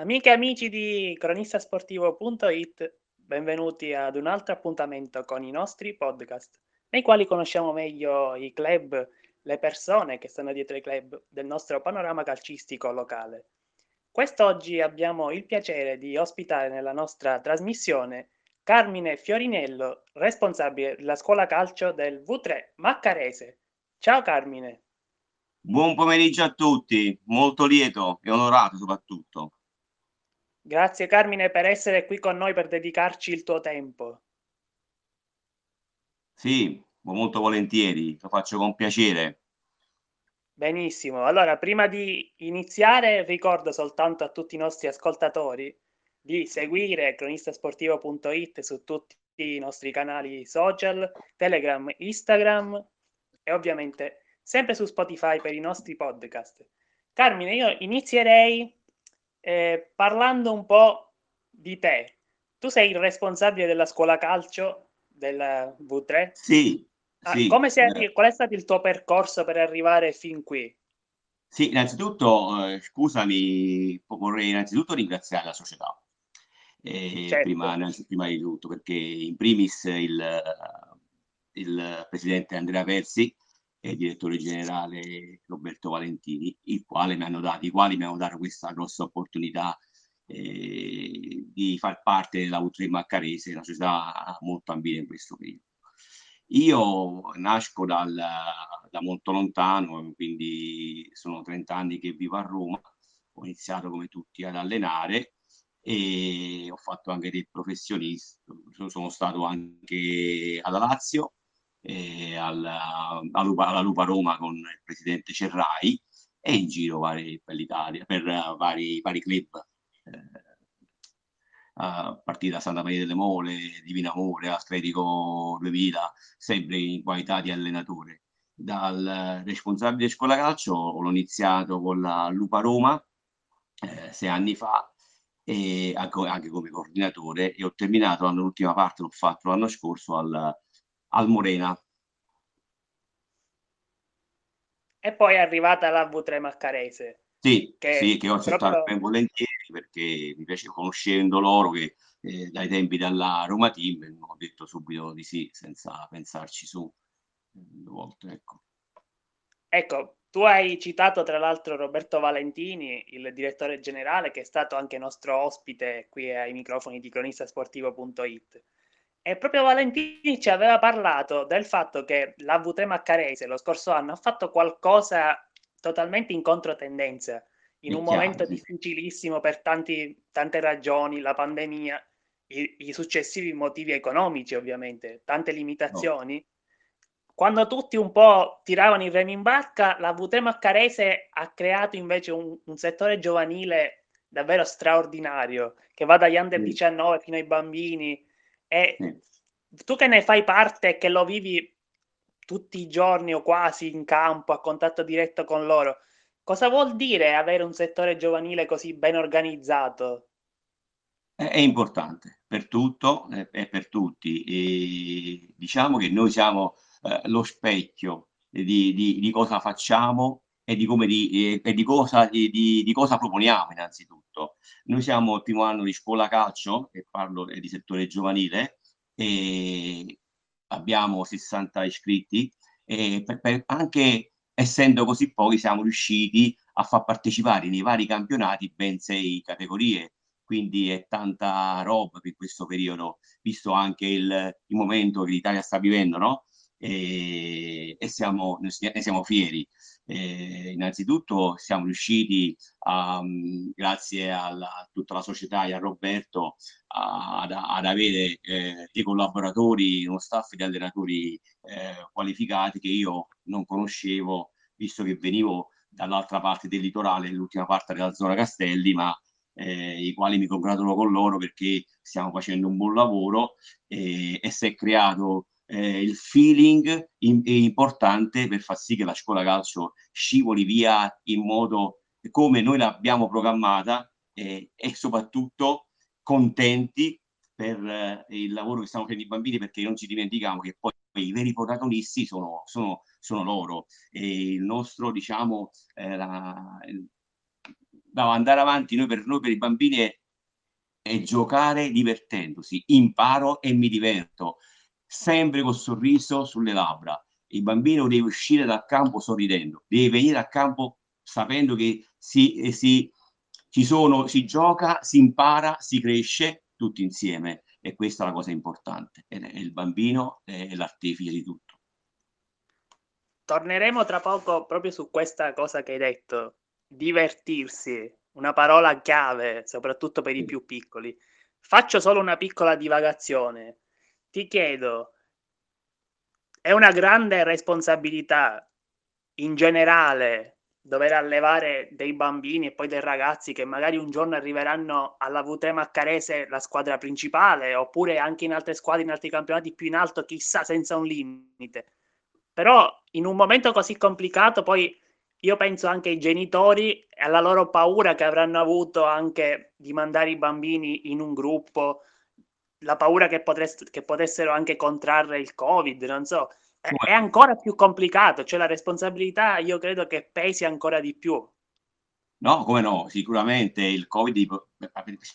Amiche e amici di cronistasportivo.it, benvenuti ad un altro appuntamento con i nostri podcast, nei quali conosciamo meglio i club, le persone che stanno dietro i club del nostro panorama calcistico locale. Quest'oggi abbiamo il piacere di ospitare nella nostra trasmissione Carmine Fiorinello, responsabile della scuola calcio del V3 Maccarese. Ciao Carmine. Buon pomeriggio a tutti, molto lieto e onorato soprattutto. Grazie Carmine per essere qui con noi per dedicarci il tuo tempo. Sì, molto volentieri, lo faccio con piacere. Benissimo, allora prima di iniziare ricordo soltanto a tutti i nostri ascoltatori di seguire cronistasportivo.it su tutti i nostri canali social, Telegram, Instagram e ovviamente sempre su Spotify per i nostri podcast. Carmine, io inizierei eh, parlando un po' di te, tu sei il responsabile della scuola calcio del V3? Sì. Ah, sì. Sei, qual è stato il tuo percorso per arrivare fin qui? Sì, innanzitutto, eh, scusami, vorrei innanzitutto ringraziare la società, eh, certo. prima, prima, di tutto, perché in primis il, il presidente Andrea Persi e direttore generale Roberto Valentini, il quale mi hanno dato, i quali mi hanno dato questa grossa opportunità eh, di far parte della U3 Maccarese, una società molto ambita in questo periodo. Io nasco dal, da molto lontano, quindi sono 30 anni che vivo a Roma, ho iniziato come tutti ad allenare e ho fatto anche del professionista, sono stato anche alla Lazio, eh, alla, alla Lupa Roma con il presidente Cerrai e in giro vari, per l'Italia, per uh, vari, vari club. Eh, a partire da Santa Maria delle Mole, Divina Amore, Atletico 2000, sempre in qualità di allenatore. Dal responsabile scuola calcio l'ho iniziato con la Lupa Roma eh, sei anni fa e anche, anche, come coordinatore e ho terminato l'ultima parte, l'ho fatto l'anno scorso al, al Morena. E poi è arrivata la V3 Maccarese. Sì, che, sì, che ho accettato proprio... ben volentieri perché mi piace conoscendo loro che eh, dai tempi della Roma Team ho detto subito di sì senza pensarci su due volte. Ecco. ecco, tu hai citato tra l'altro Roberto Valentini, il direttore generale, che è stato anche nostro ospite qui ai microfoni di cronistasportivo.it. E proprio Valentini ci aveva parlato del fatto che la V3 Maccarese lo scorso anno ha fatto qualcosa totalmente in controtendenza, in un momento difficilissimo per tanti, tante ragioni, la pandemia, i, i, successivi motivi economici ovviamente, tante limitazioni. No. Quando tutti un po' tiravano i remi in barca, la VT Maccarese ha creato invece un, un settore giovanile davvero straordinario, che va dagli under sì. 19 fino ai bambini. E tu che ne fai parte e che lo vivi tutti i giorni o quasi in campo, a contatto diretto con loro. Cosa vuol dire avere un settore giovanile così ben organizzato? È importante per tutto e per tutti. E diciamo che noi siamo eh, lo specchio di, di, di, cosa facciamo e di, come di, e di, cosa, di, cosa proponiamo innanzitutto. Noi siamo il primo anno di scuola calcio, e parlo di settore giovanile, e abbiamo 60 iscritti e per, per, anche essendo così pochi siamo riusciti a far partecipare nei vari campionati ben sei categorie quindi è tanta roba per questo periodo visto anche il, il momento che l'Italia sta vivendo no? e, e siamo, ne siamo fieri eh, innanzitutto siamo riusciti, a, grazie alla, a tutta la società e a Roberto, a, ad, ad, avere eh, dei collaboratori, uno staff di allenatori eh, qualificati che io non conoscevo, visto che venivo dall'altra parte del litorale, l'ultima parte della zona Castelli, ma eh, i quali mi congratulo con loro perché stiamo facendo un buon lavoro e, e si è creato eh, il feeling in, importante per far sì che la scuola calcio scivoli via in modo come noi l'abbiamo programmata eh, e soprattutto contenti per eh, il lavoro che stanno facendo i bambini perché non ci dimentichiamo che poi i veri protagonisti sono, sono, sono loro e il nostro diciamo eh, la, no, andare avanti noi per noi, per i bambini, è, è giocare divertendosi. Imparo e mi diverto, sempre col sorriso sulle labbra. Il bambino deve uscire dal campo sorridendo, deve venire al campo sapendo che si, eh, si, ci sono, si gioca, si impara, si cresce tutti insieme e questa è la cosa importante. E il bambino è l'artefice di tutto. Torneremo tra poco proprio su questa cosa che hai detto, divertirsi, una parola chiave, soprattutto per i più piccoli. Faccio solo una piccola divagazione. Ti chiedo, è una grande responsabilità in generale dover allevare dei bambini e poi dei ragazzi che magari un giorno arriveranno alla V3 Maccarese, la squadra principale, oppure anche in altre squadre, in altri campionati più in alto, chissà, senza un limite. Però in un momento così complicato, poi io penso anche ai genitori e alla loro paura che avranno avuto anche di mandare i bambini in un gruppo, la paura che, potrest- che potessero anche contrarre il Covid, non so, è, è ancora più complicato, cioè la responsabilità io credo che pesi ancora di più. No, come no, sicuramente il Covid,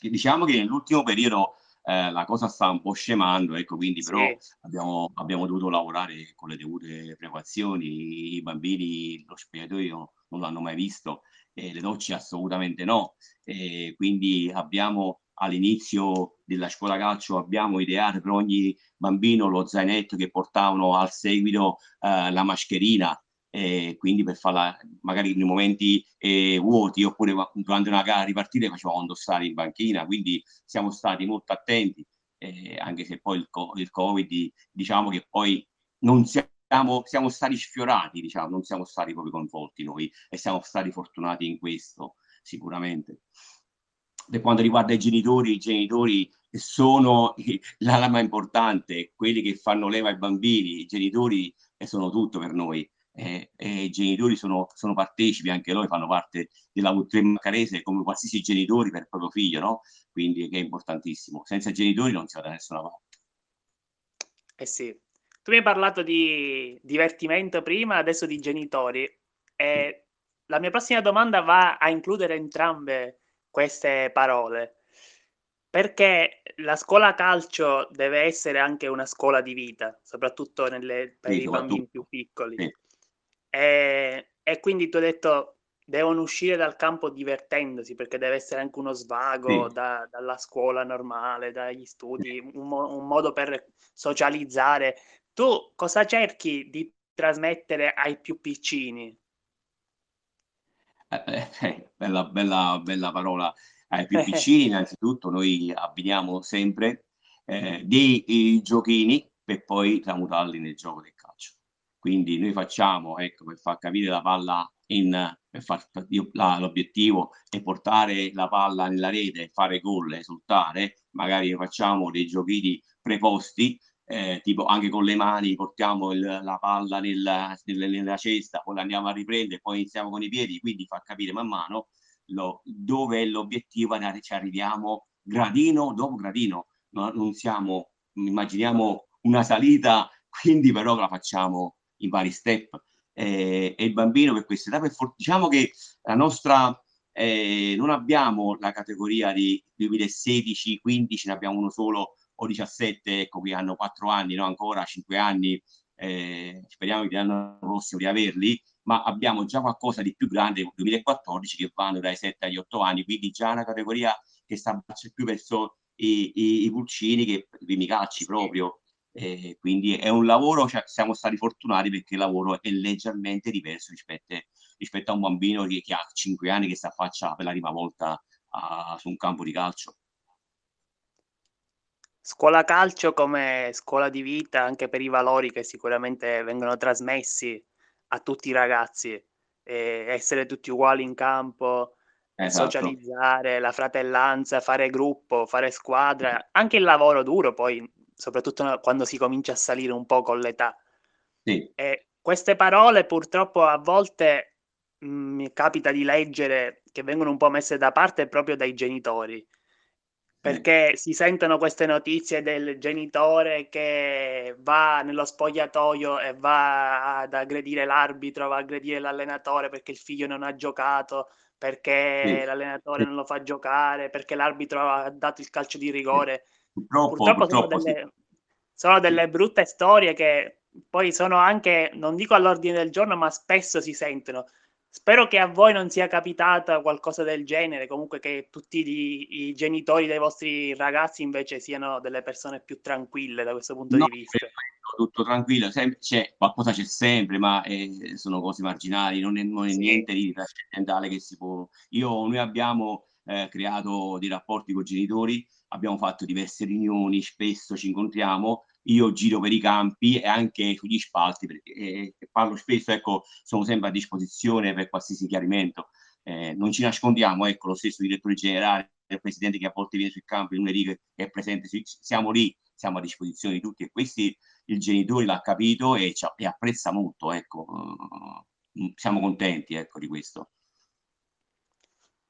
diciamo che nell'ultimo periodo eh, la cosa sta un po' scemando, ecco, quindi sì. però abbiamo, abbiamo, dovuto lavorare con le dovute precauzioni, i bambini, lo spogliatoio non l'hanno mai visto, eh, le docce assolutamente no, eh, quindi abbiamo all'inizio della scuola calcio abbiamo ideato per ogni bambino lo zainetto che portavano al seguito eh, la mascherina. E quindi per farla magari nei momenti eh, vuoti oppure durante una gara di partite facevamo indossare in banchina. Quindi siamo stati molto attenti eh, anche se poi il, il, covid diciamo che poi non siamo, siamo stati sfiorati diciamo non siamo stati proprio coinvolti noi e siamo stati fortunati in questo sicuramente per quanto riguarda i genitori, i genitori sono la lama importante, quelli che fanno leva ai bambini, i genitori sono tutto per noi. Eh, eh, I genitori sono, sono, partecipi, anche loro fanno parte della V3 Maccarese come qualsiasi genitori per il proprio figlio, no? Quindi è importantissimo. Senza genitori non si va da nessuna parte. Eh sì. Tu mi hai parlato di divertimento prima, adesso di genitori. E la mia prossima domanda va a includere entrambe queste parole, perché la scuola calcio deve essere anche una scuola di vita, soprattutto nelle, per sì, i bambini più piccoli. Sì. E, e, quindi tu hai detto devono uscire dal campo divertendosi, perché deve essere anche uno svago sì. da, dalla scuola normale, dagli studi, un, un modo per socializzare. Tu cosa cerchi di trasmettere ai più piccini? Eh, eh, eh, bella, bella, bella parola. Ai più piccini, innanzitutto, noi abbiniamo sempre eh, dei giochini per poi tramutarli nel gioco del calcio. Quindi noi facciamo, ecco, per far capire la palla in, per far, la, l'obiettivo è portare la palla nella rete, fare gol, esultare, magari facciamo dei giochini preposti eh, tipo anche con le mani portiamo il, la palla nella, nella, nella, cesta, poi la andiamo a riprendere, poi iniziamo con i piedi, quindi fa capire man mano lo, dove è l'obiettivo, ci arriviamo gradino dopo gradino, no, non siamo, immaginiamo una salita, quindi però la facciamo in vari step. Eh, e il bambino per questa età, per diciamo che la nostra eh, non abbiamo la categoria di 2016-15, ne abbiamo uno solo o 17, ecco, qui hanno 4 anni, no? ancora 5 anni, eh, speriamo che l'anno prossimo di averli, ma abbiamo già qualcosa di più grande, 2014, che vanno dai 7 agli 8 anni, quindi già una categoria che sta più verso i, i, i pulcini che i primi calci proprio. Eh, quindi è un lavoro, cioè, siamo stati fortunati perché il lavoro è leggermente diverso rispetto, rispetto a un bambino che, che, ha 5 anni che si affaccia per la prima volta a, su un campo di calcio. Scuola calcio come scuola di vita anche per i valori che sicuramente vengono trasmessi a tutti i ragazzi, e essere tutti uguali in campo, esatto. socializzare, la fratellanza, fare gruppo, fare squadra, anche il lavoro duro poi, soprattutto quando si comincia a salire un po' con l'età. Sì. E queste parole purtroppo a volte mm, mi capita di leggere che vengono un po' messe da parte proprio dai genitori perché si sentono queste notizie del genitore che va nello spogliatoio e va ad aggredire l'arbitro, va ad aggredire l'allenatore perché il figlio non ha giocato perché sì. l'allenatore sì. non lo fa giocare, perché l'arbitro ha dato il calcio di rigore. Purtroppo, purtroppo, purtroppo sono, delle, sono delle brutte storie che poi sono anche, non dico all'ordine del giorno, ma spesso si sentono. Spero che a voi non sia capitata qualcosa del genere, comunque che tutti i, i genitori dei vostri ragazzi invece siano delle persone più tranquille da questo punto no, di vista. Tutto tranquillo, sempre, c'è, qualcosa c'è sempre, ma eh, sono cose marginali, non è, non è sì. niente di trascendentale che si può... Io, noi abbiamo eh, creato dei rapporti con i genitori, abbiamo fatto diverse riunioni, spesso ci incontriamo, io giro per i campi e anche sugli spalti, perché eh, parlo spesso, ecco, sono sempre a disposizione per qualsiasi chiarimento. Eh, non ci nascondiamo, ecco, lo stesso direttore generale, il presidente che a volte viene sul campo, lunedì che è presente, siamo lì, siamo a disposizione di tutti e questi il genitore l'ha capito e, e apprezza molto, ecco, uh, siamo contenti, ecco, di questo.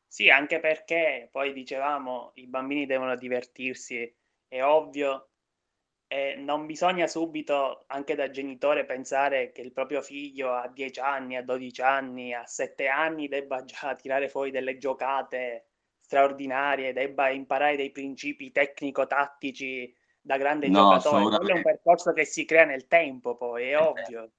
Sì, anche perché poi dicevamo i bambini devono divertirsi, è ovvio e non bisogna subito, anche da genitore, pensare che il proprio figlio a 10 anni, a 12 anni, a 7 anni debba già tirare fuori delle giocate straordinarie, debba imparare dei principi tecnico-tattici da grande no, giocatore. Quello è un percorso che si crea nel tempo, poi è eh, ovvio.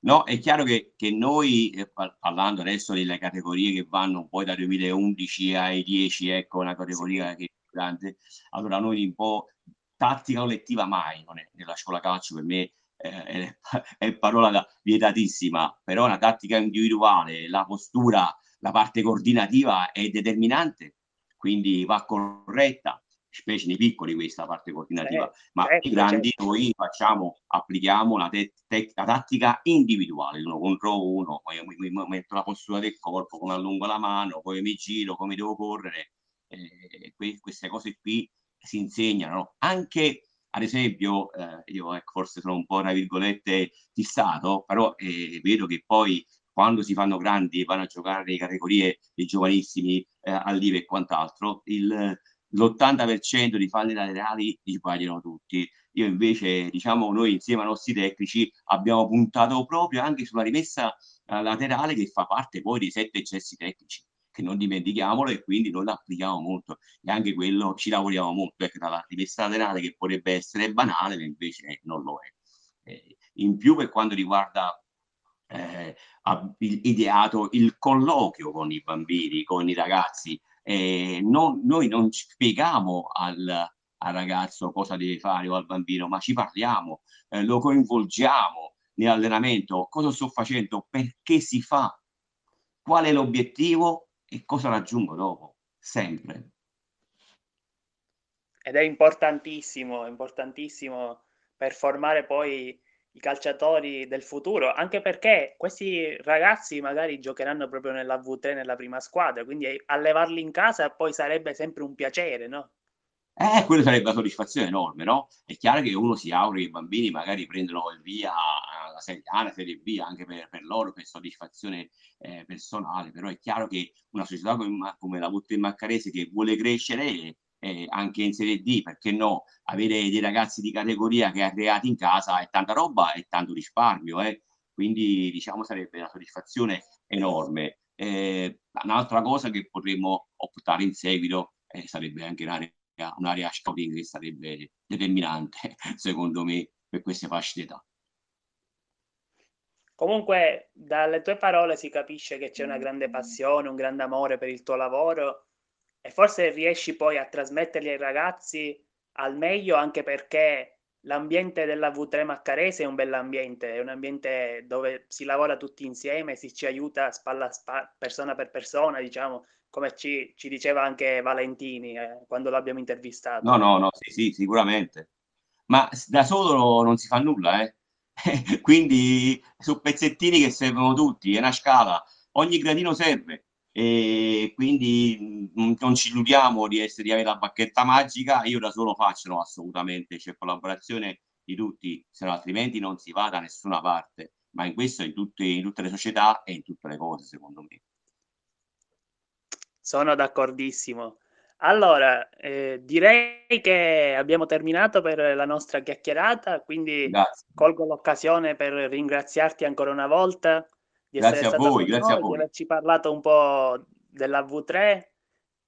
No, è chiaro che, che noi, eh, parlando adesso delle categorie che vanno poi dal 2011 ai 10, ecco una categoria sì. che è grande, allora noi un po' tattica collettiva mai, non è, nella scuola calcio per me eh, è, è, parola vietatissima, però una tattica individuale, la postura, la parte coordinativa è determinante, quindi va corretta, specie nei piccoli questa parte coordinativa, eh, ma certo, i grandi certo. noi facciamo, applichiamo la, te- te- la, tattica individuale, uno contro uno, poi mi, mi, metto la postura del corpo, come allungo la mano, poi mi giro, come devo correre, eh, que- queste cose qui si insegnano. Anche ad esempio eh, io ecco, forse sono un po' tra virgolette fissato però eh, vedo che poi quando si fanno grandi vanno a giocare nelle categorie dei giovanissimi eh, all'IVE e quant'altro il, l'80% di falli laterali li sbagliano tutti. Io invece diciamo noi insieme ai nostri tecnici abbiamo puntato proprio anche sulla rimessa eh, laterale che fa parte poi dei sette eccessi tecnici che non dimentichiamolo e quindi noi l'applichiamo molto. E anche quello ci lavoriamo molto ecco, dalla rimessa laterale che potrebbe essere banale invece non lo è. Eh, in più per quanto riguarda eh, ideato il colloquio con i bambini con i ragazzi eh, non, noi non spieghiamo al, al, ragazzo cosa deve fare o al bambino ma ci parliamo eh, lo coinvolgiamo nell'allenamento cosa sto facendo perché si fa qual è l'obiettivo e cosa raggiungo dopo, sempre. Ed è importantissimo, importantissimo per formare poi i calciatori del futuro, anche perché questi ragazzi magari giocheranno proprio nella V3, nella prima squadra, quindi allevarli in casa poi sarebbe sempre un piacere, no? Eh, quello sarebbe una soddisfazione enorme, no? È chiaro che uno si augura che i bambini magari prendano il via la Serie A, la Serie B, anche per, per loro, per soddisfazione eh, personale, però è chiaro che una società come, come la Vutte Maccarese che vuole crescere eh, anche in Serie D, perché no? Avere dei ragazzi di categoria che ha creati in casa è tanta roba e tanto risparmio, eh? quindi diciamo sarebbe una soddisfazione enorme. Eh, un'altra cosa che potremmo optare in seguito eh, sarebbe anche l'area un'area scouting che sarebbe determinante, secondo me, per queste fasce d'età. Comunque, dalle tue parole si capisce che c'è una grande passione, un grande amore per il tuo lavoro e forse riesci poi a trasmetterli ai ragazzi al meglio anche perché l'ambiente della V3 Maccarese è un bell'ambiente, è un ambiente dove si lavora tutti insieme, si ci aiuta spalla a spalla, persona per persona, diciamo, come ci, ci diceva anche Valentini eh, quando l'abbiamo intervistato. No, no, no, sì, sì, sicuramente. Ma da solo non si fa nulla, eh. Quindi su pezzettini che servono tutti, è una scala, ogni gradino serve. E quindi non ci illudiamo di, essere, di avere la bacchetta magica, io da solo faccio, no, assolutamente, c'è collaborazione di tutti, se no altrimenti non si va da nessuna parte, ma in questo in tutte, in tutte le società e in tutte le cose, secondo me. Sono d'accordissimo. Allora, eh, direi che abbiamo terminato per la nostra chiacchierata, quindi grazie. colgo l'occasione per ringraziarti ancora una volta di grazie essere a voi, grazie noi, a voi. di averci parlato un po' della V3.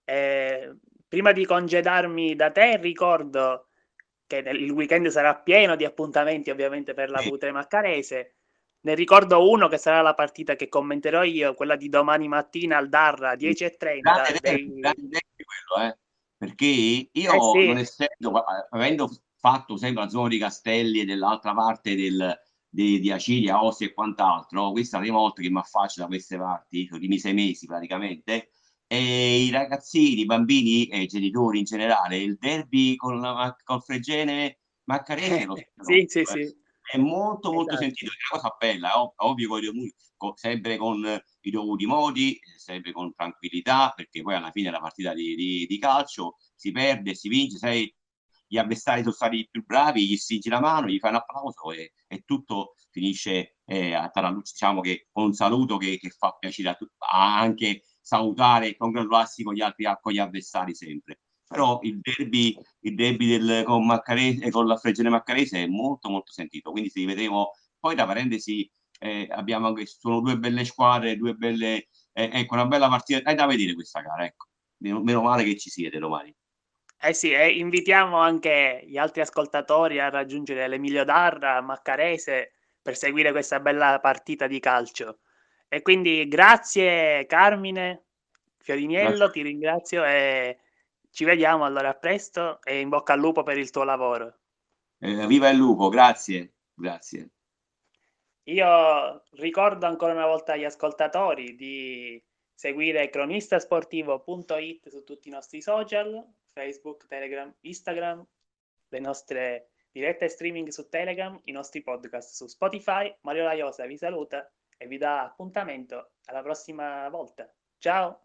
Eh, prima di congedarmi da te, ricordo che il weekend sarà pieno di appuntamenti ovviamente per la V3 Maccarese. Ne ricordo uno che sarà la partita che commenterò io, quella di domani mattina al Darra 10.30. Grande, dei... grande quello, eh? Perché io, eh sì. non essendo, avendo fatto sempre la zona di Castelli e dell'altra parte del, di, di Acilia, Ossi e quant'altro, questa è la prima volta che mi affaccio da queste parti, i primi sei mesi praticamente, e i ragazzini, i bambini e i genitori in generale, il derby con, la, con Fregene Maccarese, sì, sì, sì è molto molto esatto. sentito, è una cosa bella, ov- ovvio con, sempre con i dovuti modi, sempre con tranquillità, perché poi alla fine la partita di, di, di calcio si perde, si vince, sai, gli avversari sono stati i più bravi, gli stringi la mano, gli fai un applauso e, e tutto finisce eh, a Tarallucci, diciamo che con un saluto che, che fa piacere a tutti, anche salutare e congratularsi con gli altri con gli avversari sempre però il derby, il derby del, con, Maccarese, con la Fregene Maccarese è molto molto sentito, quindi se vedremo, poi da parentesi eh, abbiamo anche, sono due belle squadre, due belle, eh, ecco una bella partita, è da vedere questa gara, ecco, meno, meno male che ci siete domani. Eh sì, eh, invitiamo anche gli altri ascoltatori a raggiungere l'Emilio Darra, Maccarese, per seguire questa bella partita di calcio. E quindi grazie Carmine, Fioriniello, grazie. ti ringrazio e ci vediamo allora a presto e in bocca al lupo per il tuo lavoro. Eh, viva il lupo, grazie, grazie. Io ricordo ancora una volta agli ascoltatori di seguire cronistasportivo.it su tutti i nostri social, Facebook, Telegram, Instagram, le nostre dirette streaming su Telegram, i nostri podcast su Spotify. Mario Laiosa vi saluta e vi dà appuntamento alla prossima volta. Ciao!